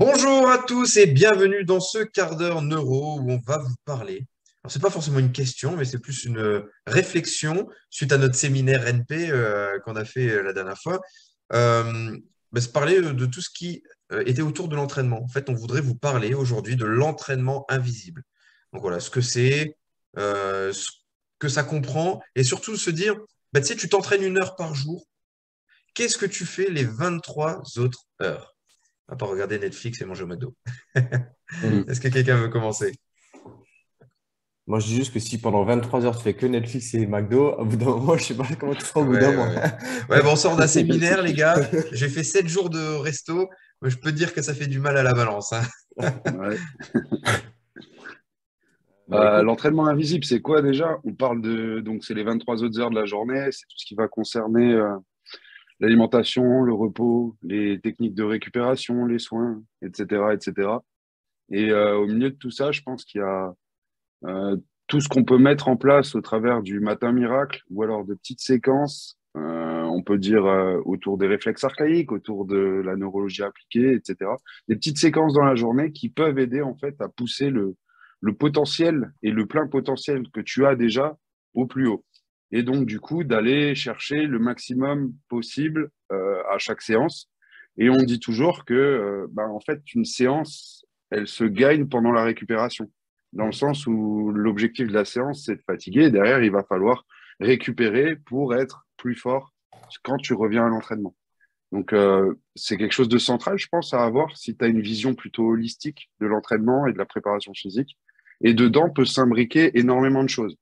Bonjour à tous et bienvenue dans ce quart d'heure neuro où on va vous parler. Alors, c'est pas forcément une question, mais c'est plus une euh, réflexion suite à notre séminaire NP euh, qu'on a fait euh, la dernière fois. Euh, bah, c'est parler de tout ce qui euh, était autour de l'entraînement. En fait, on voudrait vous parler aujourd'hui de l'entraînement invisible. Donc voilà, ce que c'est, euh, ce que ça comprend, et surtout se dire, bah, tu sais, tu t'entraînes une heure par jour. Qu'est-ce que tu fais les 23 autres heures? À part regarder Netflix et manger au McDo. Mm. Est-ce que quelqu'un veut commencer? Moi, je dis juste que si pendant 23 heures tu fais que Netflix et McDo, au bout d'un moment, je sais pas comment tu feras au bout Ouais, d'un ouais, mois. ouais. Ouais, bon, on sort d'un séminaire, les gars. J'ai fait 7 jours de resto. Je peux te dire que ça fait du mal à la balance. hein. Ouais. Bah, écoute, l'entraînement invisible, c'est quoi déjà? On parle de, donc c'est les 23 autres heures de la journée, c'est tout ce qui va concerner euh, l'alimentation, le repos, les techniques de récupération, les soins, etc., etc. Et euh, au milieu de tout ça, je pense qu'il y a euh, tout ce qu'on peut mettre en place au travers du matin miracle ou alors de petites séquences, euh, on peut dire autour des réflexes archaïques, autour de la neurologie appliquée, etc. Des petites séquences dans la journée qui peuvent aider en fait à pousser le potentiel et le plein potentiel que tu as déjà au plus haut. Et donc du coup d'aller chercher le maximum possible euh, à chaque séance. Et on dit toujours que euh, bah, en fait une séance, elle se gagne pendant la récupération dans le sens où l'objectif de la séance, c'est de fatiguer. Et derrière, il va falloir récupérer pour être plus fort quand tu reviens à l'entraînement. Donc, euh, c'est quelque chose de central, je pense, à avoir si tu as une vision plutôt holistique de l'entraînement et de la préparation physique. Et dedans peut s'imbriquer énormément de choses.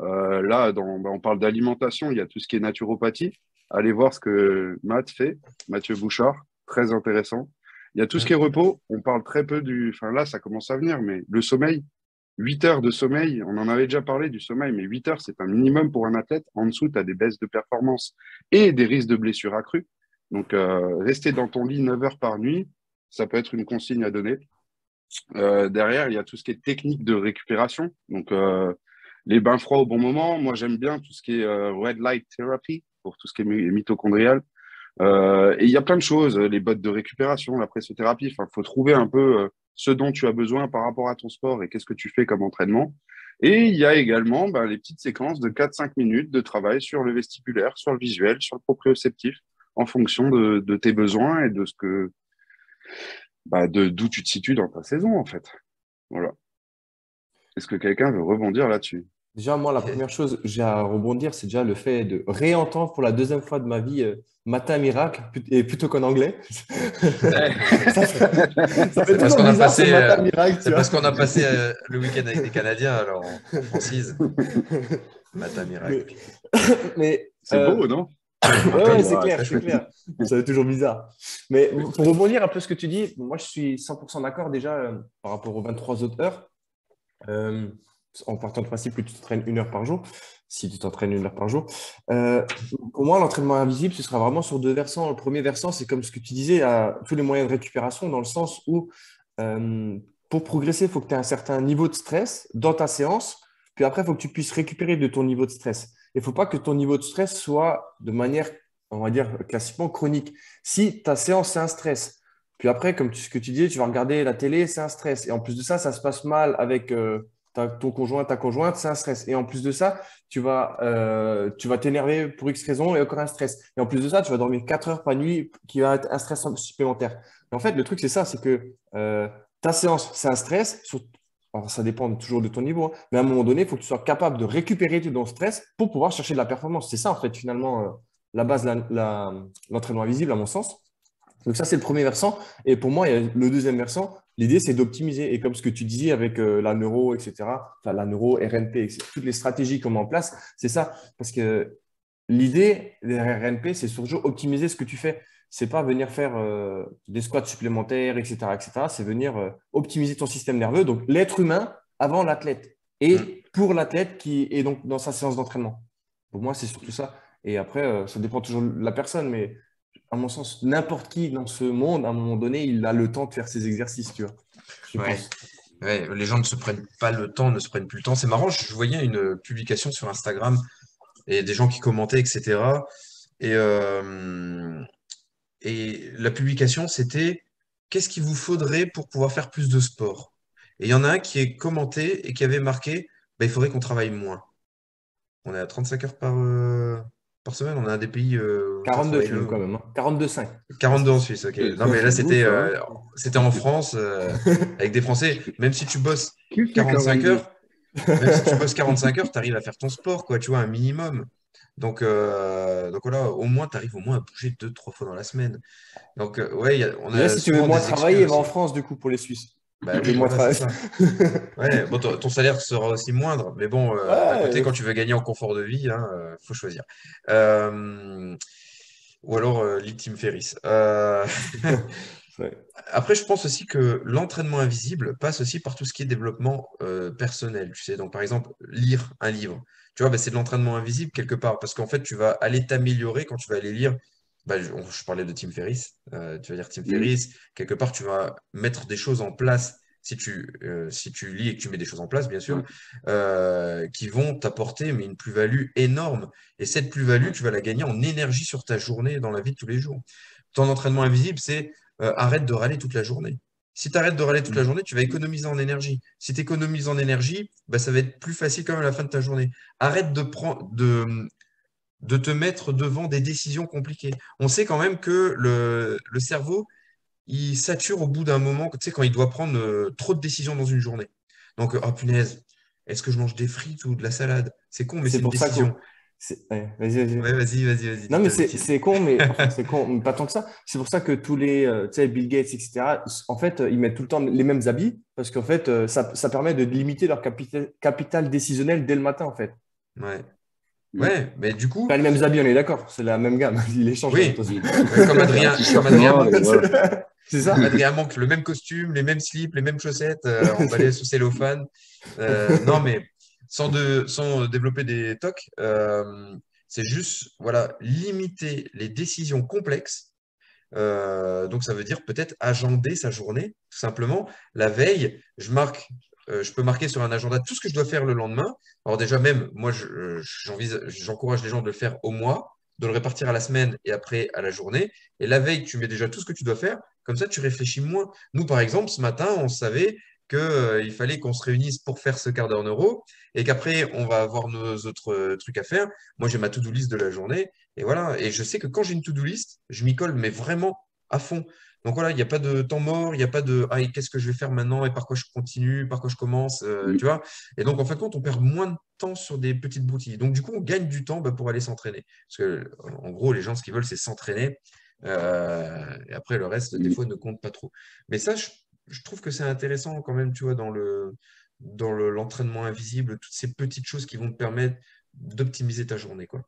Euh, là, dans, bah, on parle d'alimentation, il y a tout ce qui est naturopathie. Allez voir ce que Matt fait, Mathieu Bouchard, très intéressant. Il y a tout ce qui est repos. On parle très peu du. Enfin, là, ça commence à venir, mais le sommeil, 8 heures de sommeil, on en avait déjà parlé du sommeil, mais 8 heures, c'est un minimum pour un athlète. En dessous, tu as des baisses de performance et des risques de blessures accrues. Donc, euh, rester dans ton lit 9 heures par nuit, ça peut être une consigne à donner. Euh, derrière, il y a tout ce qui est technique de récupération. Donc, euh, les bains froids au bon moment. Moi, j'aime bien tout ce qui est euh, red light therapy pour tout ce qui est mi- mitochondrial. Euh, et il y a plein de choses, les bottes de récupération, la pressothérapie. Enfin, faut trouver un peu euh, ce dont tu as besoin par rapport à ton sport et qu'est-ce que tu fais comme entraînement. Et il y a également ben, les petites séquences de 4-5 minutes de travail sur le vestibulaire, sur le visuel, sur le proprioceptif, en fonction de, de tes besoins et de ce que, bah, de d'où tu te situes dans ta saison, en fait. Voilà. Est-ce que quelqu'un veut rebondir là-dessus? déjà, moi, la première chose que j'ai à rebondir, c'est déjà le fait de réentendre pour la deuxième fois de ma vie euh, Matin Miracle et plutôt qu'en anglais. Ça fait, ça fait C'est parce toujours qu'on a bizarre, ce passé, Matin euh, Miracle, tu parce qu'on a passé euh, le week-end avec des Canadiens, alors on francise. Matin miracle. Mais, mais, C'est euh, beau, non? Ouais, ouais, c'est Ouais, clair, c'est clair. Ça fait toujours bizarre. Mais pour rebondir un peu ce que tu dis, moi je suis 100% d'accord déjà euh, par rapport aux 23 autres heures. Euh, en partant du principe que tu t'entraînes une heure par jour, si tu t'entraînes une heure par jour. Euh, pour moi, l'entraînement invisible, ce sera vraiment sur deux versants. Le premier versant, c'est comme ce que tu disais, à tous les moyens de récupération, dans le sens où euh, pour progresser, il faut que tu aies un certain niveau de stress dans ta séance, puis après, il faut que tu puisses récupérer de ton niveau de stress. Il ne faut pas que ton niveau de stress soit de manière, on va dire, classiquement chronique. Si ta séance, c'est un stress, puis après, comme tu- ce que tu disais, tu vas regarder la télé, c'est un stress. Et en plus de ça, ça se passe mal avec euh, ton conjoint, ta conjointe, c'est un stress. Et en plus de ça, tu vas euh, tu vas t'énerver pour X raison et encore un stress. Et en plus de ça, tu vas dormir 4 heures par nuit qui va être un stress supplémentaire. En fait, le truc, c'est ça, c'est que euh, ta séance, c'est un stress. alors, ça dépend toujours de ton niveau, hein, mais à un moment donné, il faut que tu sois capable de récupérer ton stress pour pouvoir chercher de la performance. C'est ça, en fait, finalement, euh, la base l'entraînement invisible, à mon sens. Donc ça, c'est le premier versant. Et pour moi, le deuxième versant, l'idée, c'est d'optimiser. Et comme ce que tu disais avec euh, la neuro, etc., enfin la neuro, RNP, etc., toutes les stratégies qu'on met en place, c'est ça. Parce que l'idée des RNP, c'est surtout optimiser ce que tu fais. C'est pas venir faire euh, des squats supplémentaires, etc., etc. C'est venir euh, optimiser ton système nerveux. Donc l'être humain avant l'athlète. Et Mm. pour l'athlète qui est donc dans sa séance d'entraînement. Pour moi, c'est surtout ça. Et après, ça dépend toujours de la personne, mais à mon sens, n'importe qui dans ce monde, à un moment donné, il a le temps de faire ses exercices, tu vois. Je Ouais. pense. Ouais, les gens ne se prennent pas le temps, ne se prennent plus le temps. C'est marrant, je voyais une publication sur Instagram et des gens qui commentaient, etc. Et, euh, et la publication, c'était qu'est-ce qu'il vous faudrait pour pouvoir faire plus de sport? Et il y en a un qui est commenté et qui avait marqué, bah, il faudrait qu'on travaille moins. On est à 35 heures par, euh, par semaine. On a un des pays. euh, où ça 42 travaille chez nous le- quand même. Hein. 42,5. 42 en Suisse, ok. C'est- Non, mais là, c'était ça, euh, c'était en France, euh, avec des Français. Même si tu bosses Qui fait 45 42? heures, même si tu bosses 45 heures, tu arrives à faire ton sport, quoi, tu vois, un minimum. Donc, euh, donc voilà, au moins, tu arrives au moins à bouger deux, trois fois dans la seme. Donc, euh, ouais, il y a- on a si tu veux moins travailler, va en. France du coup pour les Suisses. Bah oui, moins travailler. ça. Ouais, bon, ton, ton salaire sera aussi moindre, mais bon, euh, à côté, Ouais. quand tu veux gagner en confort de vie, hein, euh, faut choisir. Euh, ou alors lit Tim Ferriss. Euh, Ouais. Après, je pense aussi que l'entraînement invisible passe aussi par tout ce qui est développement personnel. Tu sais, donc par exemple, lire un livre. Tu vois, bah, c'est de l'entraînement invisible quelque part, parce qu'en fait, tu vas aller t'améliorer quand tu vas aller lire. Bah, je, parlais de Tim Ferriss. Euh, tu vas lire Tim Mm. Ferriss. Quelque part, tu vas mettre des choses en place. Si tu, euh, si tu lis et que tu mets des choses en place, bien sûr, Ouais. euh, qui vont t'apporter mais une plus-value énorme. Et cette plus-value, Ouais. tu vas la gagner en énergie sur ta journée, dans la vie de tous les jours. Ton entraînement invisible, c'est euh, arrête de râler toute la journée. Si tu arrêtes de râler toute la journée, tu vas économiser en énergie. Si tu économises en énergie, bah, ça va être plus facile quand même à la fin de ta journée. Arrête de, prendre, de, de te mettre devant des décisions compliquées. On sait quand même que le, le cerveau, il sature au bout d'un moment, tu sais, quand il doit prendre euh, trop de décisions dans une journée. Donc, oh punaise, est-ce que je mange des frites ou de la salade? C'est con, mais C'est une pour ça décision. ouais, Vas-y, vas-y. Ouais, vas-y, vas-y, vas-y. Non, mais c'est con, mais enfin, c'est con, mais pas tant que ça. C'est pour ça que tous les, euh, tu sais, Bill Gates, etc., en fait, euh, ils mettent tout le temps les mêmes habits parce qu'en fait, ça, ça permet de limiter leur capital, capital décisionnel dès le matin, en fait. Ouais. Mm. Ouais, mais du coup, Pas les mêmes habits, on est d'accord, c'est la même gamme. Il les change. Oui. euh, comme Adrien, comme Adrien Monk, voilà. C'est ça Adrien Monk, le même costume, les mêmes slips, les mêmes chaussettes, euh, emballées sous cellophane. Euh, non, mais sans, de, sans développer des tocs, euh, c'est juste voilà, limiter les décisions complexes. Euh, donc, ça veut dire peut-être agender sa journée, tout simplement. La veille, je marque, euh, je peux marquer sur un agenda tout ce que je dois faire le lendemain. Alors, déjà, même, moi, j'envise- j'encourage les gens de le faire au mois, de le répartir à la semaine et après à la journée. Et la veille, tu mets déjà tout ce que tu dois faire. Comme ça, tu réfléchis moins. Nous, par exemple, ce matin, on savait qu'il fallait qu'on se réunisse pour faire ce quart d'heure neuro et qu'après, on va avoir nos autres euh, trucs à faire. Moi, j'ai ma to-do list de la journée et voilà. Et je sais que quand j'ai une to-do list, je m'y colle, mais vraiment à fond. Donc voilà, il n'y a pas de temps mort, il n'y a pas de ah, qu'est-ce que je vais faire maintenant? Et par quoi je continue, par quoi je commence, euh, tu vois? Et donc, en fin de compte, on perd moins de temps sur des petites broutilles. Donc, du coup, on gagne du temps bah, pour aller s'entraîner. Parce que, en gros, les gens, ce qu'ils veulent, c'est s'entraîner. Euh, et après, le reste, des fois, ne compte pas trop. Mais ça, je, je trouve que c'est intéressant quand même, tu vois, dans le, dans le- l'entraînement invisible, toutes ces petites choses qui vont te permettre d'optimiser ta journée, quoi.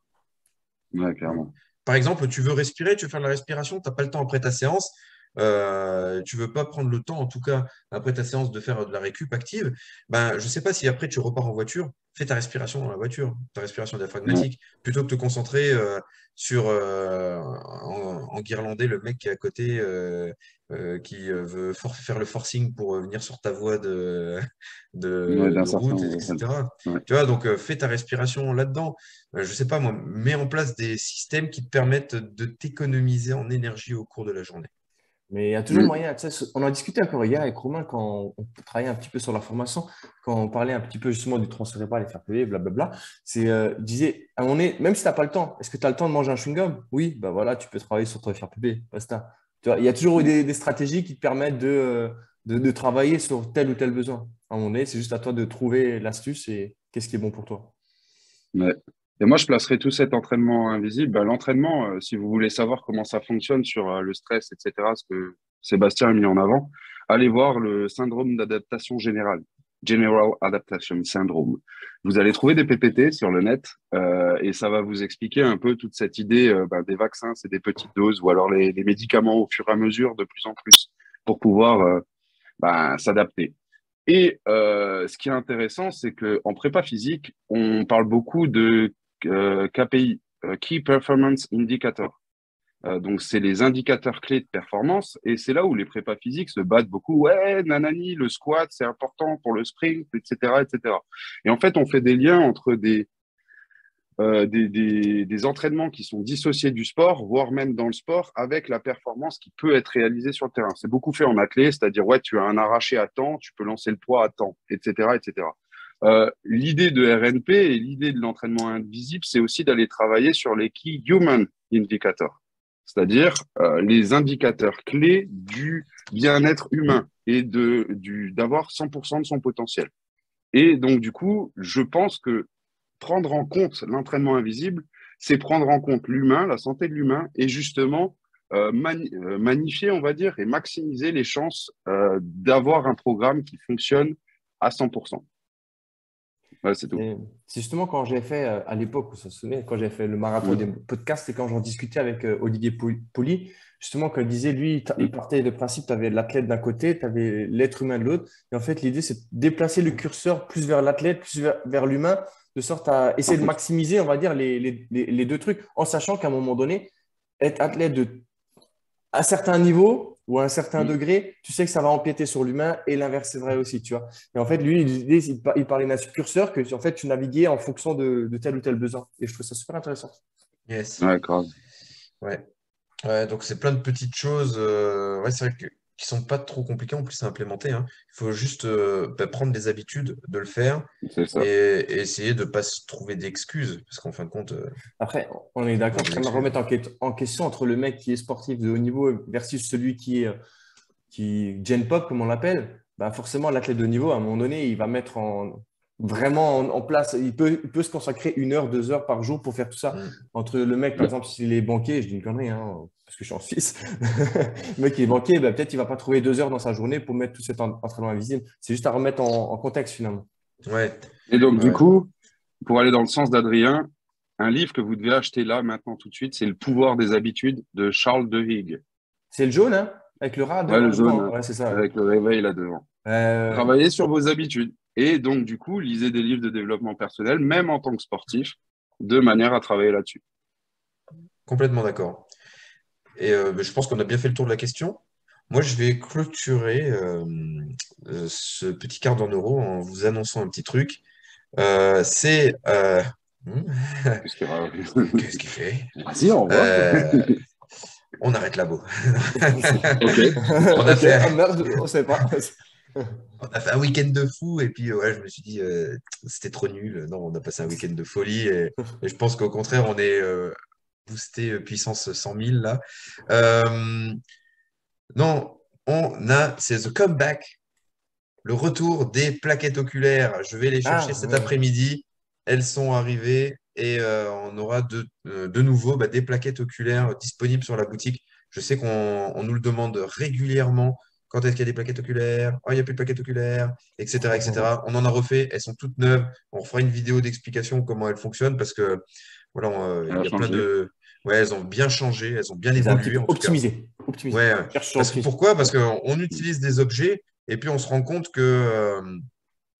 Ouais, clairement. Par exemple, tu veux respirer, tu veux faire de la respiration, tu n'as pas le temps après ta séance, euh, tu veux pas prendre le temps, en tout cas, après ta séance, de faire de la récup active, ben, je sais pas si après tu repars en voiture, fais ta respiration dans la voiture, ta respiration diaphragmatique, plutôt que de te concentrer euh, sur euh, en, en guirlander le mec qui est à côté, euh, qui veut faire le forcing pour venir sur ta voie de, de, Ouais, certain- route, etc. ouais. Tu vois, donc fais ta respiration là-dedans. Je sais pas, moi, mets en place des systèmes qui te permettent de t'économiser en énergie au cours de la journée. Mais il y a toujours moyen. tu sais, on en a discuté encore hier avec Romain quand on travaillait un petit peu sur la formation, quand on parlait un petit peu justement du tronc cérébral et faire payer, blablabla. C'est, euh, disait, à donné, même si tu n'as pas le temps, est-ce que tu as le temps de manger un chewing-gum? Oui, ben voilà, tu peux travailler sur ton FRPB, basta. Tu vois, il y a toujours des, des stratégies qui te permettent de, euh, de, de travailler sur tel ou tel besoin. À un moment donné, c'est juste à toi de trouver l'astuce et qu'est-ce qui est bon pour toi. Et moi, je placerai tout cet entraînement invisible. L'entraînement, euh, si vous voulez savoir comment ça fonctionne sur euh, le stress, etc., ce que Sébastien a mis en avant, allez voir le syndrome d'adaptation générale, General Adaptation Syndrome. Vous allez trouver des PPT sur le net euh, et ça va vous expliquer un peu toute cette idée bah, des vaccins, c'est des petites doses ou alors les, médicaments au fur et à mesure de plus en plus pour pouvoir bah, s'adapter. Et ce qui est intéressant, c'est qu'en prépa physique, on parle beaucoup de KPI, euh, Key Performance Indicator. Euh, donc, c'est les indicateurs clés de performance et c'est là où les prépas physiques se battent beaucoup. Ouais, nanani, le squat, c'est important pour le sprint, etc., etc. Et en fait, on fait des liens entre des, euh, des, des, entraînements qui sont dissociés du sport, voire même dans le sport, avec la performance qui peut être réalisée sur le terrain. C'est beaucoup fait en athlète, c'est-à-dire, ouais, tu as un arraché à temps, tu peux lancer le poids à temps, etc. etc. Euh, l'idée de RNP et l'idée de l'entraînement invisible, c'est aussi d'aller travailler sur les key human indicators, c'est-à-dire euh, les indicateurs clés du bien-être humain et de, d'avoir 100% de son potentiel. Et donc, du coup, je pense que prendre en compte l'entraînement invisible, c'est prendre en compte l'humain, la santé de l'humain, et justement euh, magnifier, on va dire, et maximiser les chances d'avoir un programme qui fonctionne à 100%. C'est tout. C'est justement quand j'ai fait, à l'époque, vous vous souvenez, quand j'ai fait le marathon des podcasts, c'est quand j'en discutais avec Olivier Poli, justement, quand il disait, lui, il partait de principe, tu avais l'athlète d'un côté, tu avais l'être humain de l'autre. Et en fait, l'idée, c'est de déplacer le curseur plus vers l'athlète, plus vers l'humain, de sorte à essayer de maximiser, on va dire, les, les, les deux trucs, en sachant qu'à un moment donné, être athlète de, à un certain niveau ou à un certain mm. degré, tu sais que ça va empiéter sur l'humain et l'inverse, c'est vrai aussi, tu vois. Et en fait, lui, il, il parlait d'un curseur que, en fait, tu naviguais en fonction de, de, tel ou tel besoin. Et je trouve ça super intéressant. Yes. Ouais, grave. Ouais. ouais donc, c'est plein de petites choses. Euh, ouais, c'est vrai que qui sont pas trop compliqués en plus à implémenter. Hein. Il faut juste euh, bah, prendre les habitudes de le faire et, essayer de ne pas se trouver d'excuses. Parce qu'en fin de compte. Euh, Après, on est d'accord, je vais me remettre en, question entre le mec qui est sportif de haut niveau versus celui qui est qui gen pop, comme on l'appelle. Bah forcément, l'athlète de haut niveau, à un moment donné, il va mettre en, vraiment en, place. Il peut, il peut se consacrer une heure, deux heures par jour pour faire tout ça. Mm. Entre le mec, par exemple, s'il est banquier, je dis une connerie, hein, parce que je suis en Suisse, le mec qui est banquier, bah, peut-être il ne va pas trouver deux heures dans sa journée pour mettre tout cet entraînement invisible. C'est juste à remettre en, contexte finalement. Ouais. Et donc, du coup, pour aller dans le sens d'Adrien, un livre que vous devez acheter là, maintenant, tout de suite, c'est Le pouvoir des habitudes de Charles de Higg. C'est le jaune, hein Avec le rat Ouais, le jaune. c'est ça. Avec le réveil là-devant. Euh... Travaillez sur vos habitudes. Et donc, du coup, lisez des livres de développement personnel, même en tant que sportif, de manière à travailler là-dessus. Complètement d'accord. Et euh, ben, je pense qu'on a bien fait le tour de la question. Moi, je vais clôturer euh, euh, ce petit quart d'en euro en vous annonçant un petit truc. c'est. Hmm? Qu'est-ce qu'il fait? Vas-y, on on arrête là-bas. ok. On a fait. Ah, sait pas. On a fait un week-end de fou et puis ouais, je me suis dit c'était trop nul. Non, on a passé un week-end de folie et, je pense qu'au contraire, on est boosté euh, puissance 100 000 là. Euh, non, on a, c'est The Comeback, le retour des plaquettes oculaires. Je vais les chercher ah, cet après-midi. Elles sont arrivées et euh, on aura de, de nouveau bah, des plaquettes oculaires disponibles sur la boutique. Je sais qu'on nous le demande régulièrement. Quand est-ce qu'il y a des plaquettes oculaires? Oh, il n'y a plus de plaquettes oculaires, etc., etc. On en a refait. Elles sont toutes neuves. On fera une vidéo d'explication comment elles fonctionnent parce que voilà, il y a plein de. Ouais, elles ont bien changé, elles ont bien évolué. Optimisé. Ouais, pourquoi? Parce qu'on utilise des objets et puis on se rend compte que euh,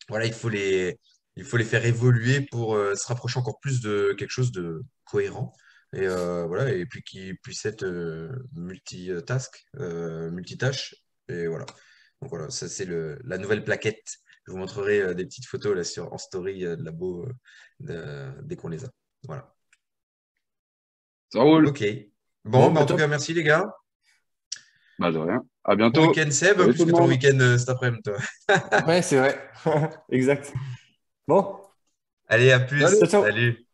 voilà, il faut, les, il faut les faire évoluer pour euh, se rapprocher encore plus de quelque chose de cohérent. Et euh, voilà, et puis qui puisse être multitask, multitâche. Et voilà. Donc voilà, ça c'est la nouvelle plaquette. Je vous montrerai des petites photos là sur en story de labo dès qu'on les a. Voilà. Ça roule. Ok. Bon, bah, en tout cas, merci les gars. Bah, de rien. À bientôt. Bon week-end Seb, puisque ton week-end euh, cet après-midi, toi. ouais, c'est vrai. exact. Bon. Allez, à plus. Salut.